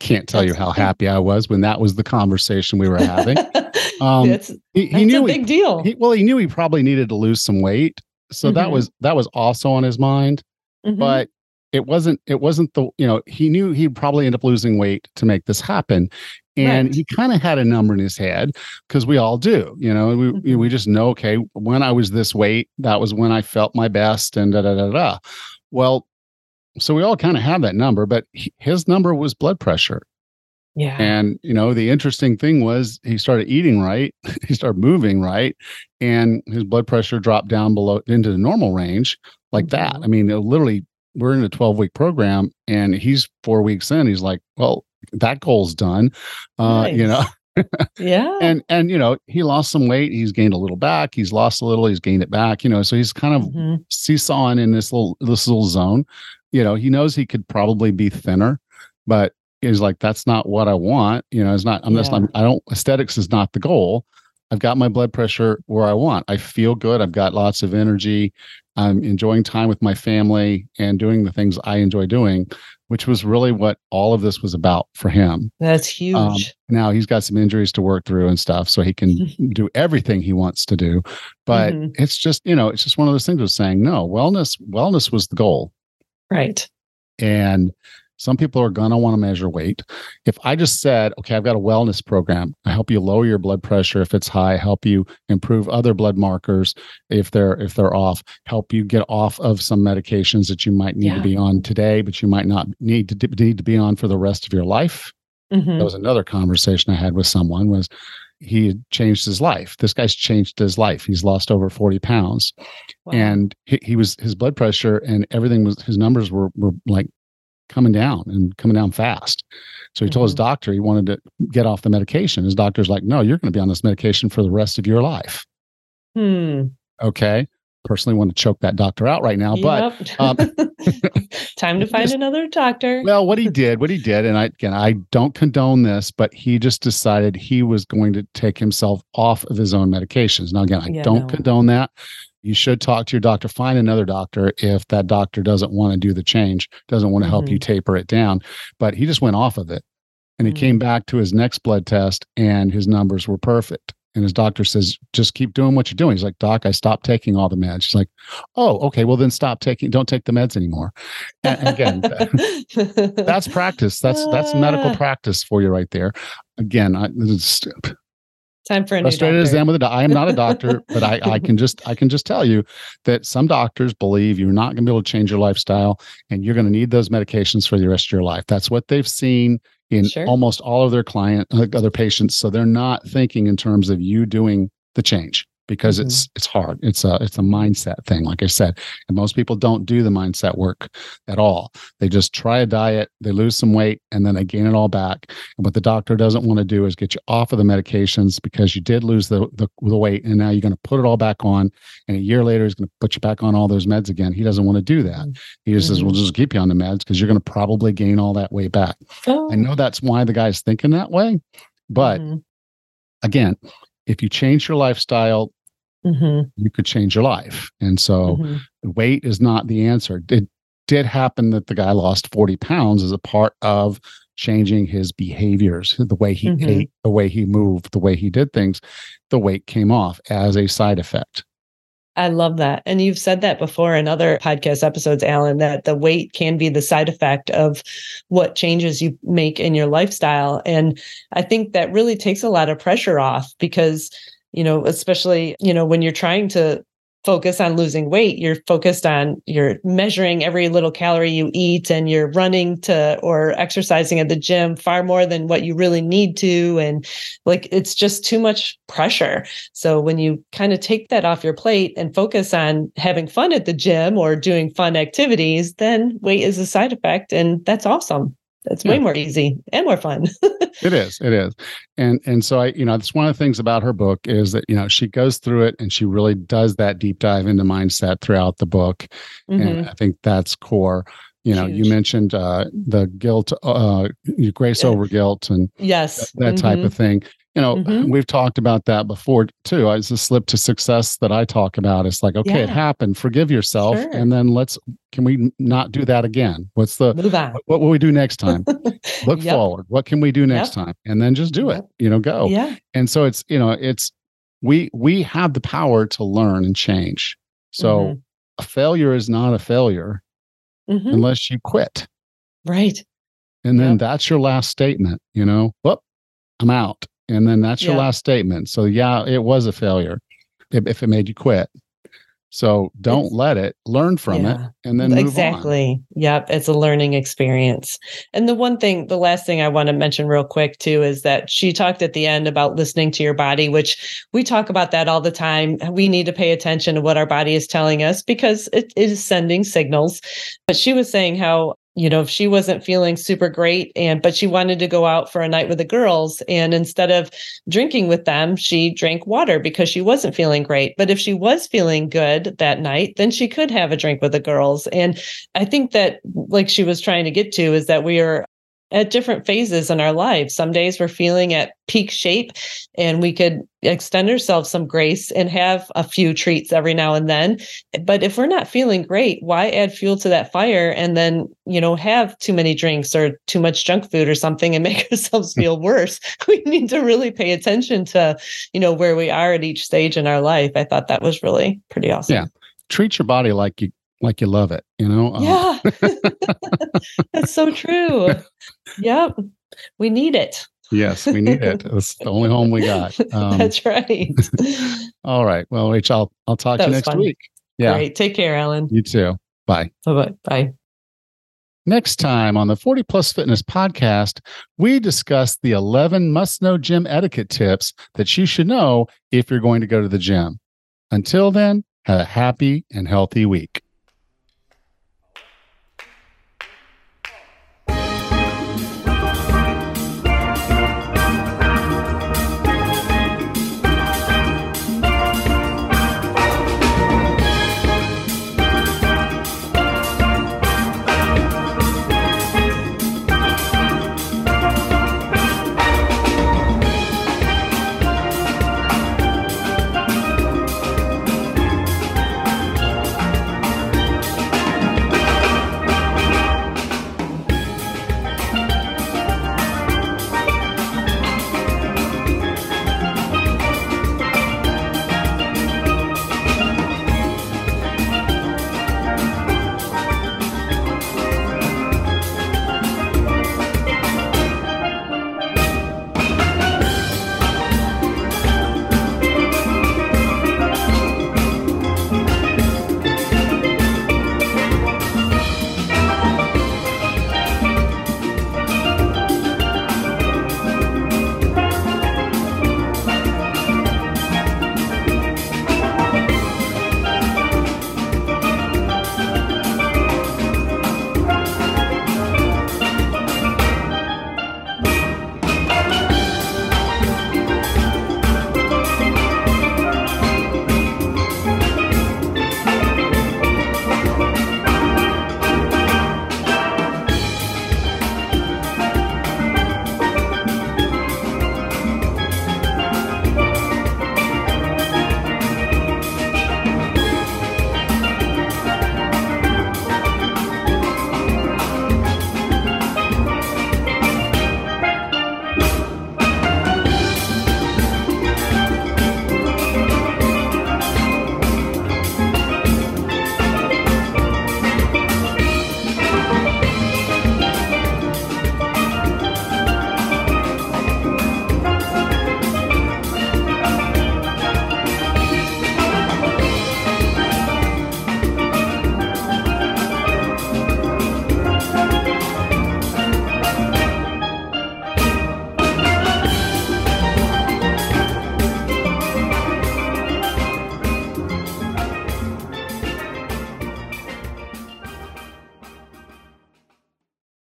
can't tell you how happy I was when that was the conversation we were having. [LAUGHS] Um, that's he, that's knew a he, big deal. he well, he knew he probably needed to lose some weight, so that Mhm. was that was also on his mind. Mhm. But it wasn't it wasn't the you know he knew he'd probably end up losing weight to make this happen, and Right. he kind of had a number in his head because we all do. You know, we know, we just know okay when I was this weight, that was when I felt my best, and da da da da. Well, so we all kind of have that number, but he, his number was blood pressure. Yeah. And you know, the interesting thing was he started eating right, [LAUGHS] he started moving right, and his blood pressure dropped down below into the normal range like that. Mhm. I mean, it literally, we're in a 12 week program, and he's four weeks in. He's like, "Well, that goal's done," uh, you know. [LAUGHS] Yeah. And and you know, he lost some weight. He's gained a little back. He's lost a little. He's gained it back. You know, so he's kind of Mhm. seesawing in this little this little zone. You know, he knows he could probably be thinner, but he's like, that's not what I want. You know, it's not. I'm just. I'm, I don't. Aesthetics is not the goal. I've got my blood pressure where I want. I feel good. I've got lots of energy. I'm enjoying time with my family and doing the things I enjoy doing, which was really what all of this was about for him. That's huge. Um, now he's got some injuries to work through and stuff, so he can [LAUGHS] do everything he wants to do. But Mhm. it's just, you know, it's just one of those things of saying, no, wellness, wellness was the goal. right. And some people are going to want to measure weight. If I just said, okay, I've got a wellness program, I help you lower your blood pressure if it's high, help you improve other blood markers if they're if they're off, help you get off of some medications that you might need Yeah. to be on today, but you might not need to need to be on for the rest of your life Mhm. that was another conversation I had with someone was he had changed his life. This guy's changed his life. He's lost over 40 pounds Wow. and he, he was his blood pressure and everything was his numbers were were like coming down and coming down fast. So he told his Mhm. doctor he wanted to get off the medication. His doctor's like, "No, you're going to be on this medication for the rest of your life." Hmm. Okay? Personally want to choke that doctor out right now, but um, [LAUGHS] time to find just- [LAUGHS] another doctor. Well, what he did, what he did, and I again, I don't condone this, but he just decided he was going to take himself off of his own medications. Now, again, I Yeah, don't no. condone that. You should talk to your doctor. Find another doctor if that doctor doesn't want to do the change, doesn't want to help you taper it down. But he just went off of it, and he Mm. came back to his next blood test, and his numbers were perfect. And his doctor says, "Just keep doing what you're doing." He's like, "Doc, I stopped taking all the meds." She's like, "Oh, okay. Well, then stop taking. Don't take the meds anymore." And again, [LAUGHS] that's practice. That's that's medical Ah. practice for you right there. Again, I time for a frustrated as I am with a doc- I am not a doctor, [LAUGHS] but I, I can just I can just tell you that some doctors believe you're not going to be able to change your lifestyle, and you're going to need those medications for the rest of your life. That's what they've seen in Sure. almost all of their client uh, other patients. So they're not thinking in terms of you doing the change. Because Mhm. it's it's hard. It's a it's a mindset thing, like I said. And most people don't do the mindset work at all. They just try a diet, they lose some weight, and then they gain it all back. And what the doctor doesn't want to do is get you off of the medications because you did lose the the, the weight, and now you're going to put it all back on. And a year later, he's going to put you back on all those meds again. He doesn't want to do that. He just says. "We'll just keep you on the meds because you're going to probably gain all that weight back." Oh. I know that's why the guy's thinking that way, but Mhm. again, if you change your lifestyle, Mhm. you could change your life. And so Mhm. weight is not the answer. It did happen that the guy lost 40 pounds as a part of changing his behaviors, the way he Mhm. ate, the way he moved, the way he did things. The weight came off as a side effect. I love that. And you've said that before in other podcast episodes, Alan, that the weight can be the side effect of what changes you make in your lifestyle. And I think that really takes a lot of pressure off because, you know, especially, you know, when you're trying to focus on losing weight, you're focused on you're measuring every little calorie you eat and you're running to or exercising at the gym far more than what you really need to. And like it's just too much pressure. So when you kind of take that off your plate and focus on having fun at the gym or doing fun activities, then weight is a side effect. And that's awesome. That's way Yeah. more easy and more fun. [LAUGHS] It is, it is. And and so I, you know, that's one of the things about her book is that, you know, she goes through it and she really does that deep dive into mindset throughout the book. Mhm. and I think that's core. You know, you mentioned uh, the guilt, uh, grace Yeah. over guilt, and Yes. that type Mhm. of thing. You know, Mhm. we've talked about that before too. It's a slip to success that I talk about. It's like, okay, it happened. Forgive yourself, Sure. and then let's. Can we not do that again? What's the Move on. what will we do next time? [LAUGHS] Look Yep. forward. What can we do next Yep. time? And then just do it. You know, go. Yeah. And so it's you know it's we we have the power to learn and change. So Mhm. a failure is not a failure Mhm. unless you quit. Right. And then Yep. that's your last statement, you know, whoop, I'm out. And then that's your Yeah. last statement. So, yeah, it was a failure if, if it made you quit. So don't It's- let it, learn from it, and then move on. exactly. Yep. It's a learning experience. And the one thing, the last thing I want to mention real quick too is that she talked at the end about listening to your body, which we talk about that all the time. We need to pay attention to what our body is telling us because it is sending signals. But she was saying how you know if she wasn't feeling super great and but she wanted to go out for a night with the girls and instead of drinking with them she drank water because she wasn't feeling great. But if she was feeling good that night then she could have a drink with the girls. And i think that like she was trying to get to is that we are at different phases in our lives. Some days we're feeling at peak shape and we could extend ourselves some grace and have a few treats every now and then. But if we're not feeling great, why add fuel to that fire and then, you know, have too many drinks or too much junk food or something and [LAUGHS] make ourselves feel [LAUGHS] worse? We need to really pay attention to, you know, where we are at each stage in our life. I thought that was really pretty awesome. Yeah. Treat your body like you like you love it, you know? Um, Yeah. [LAUGHS] [LAUGHS] That's so true. Yep. We need it. yes, we need it. It's the only home we got. [LAUGHS] Um, That's right. all right. Well, Rachel, I'll, I'll talk That to you next fun. week. Yeah. Great. Take care, Alan. You too. Bye. Bye-bye. Bye. Next time on the 40 Plus Fitness podcast, we discuss the 11 must know gym etiquette tips that you should know if you're going to go to the gym. Until then, have a happy and healthy week.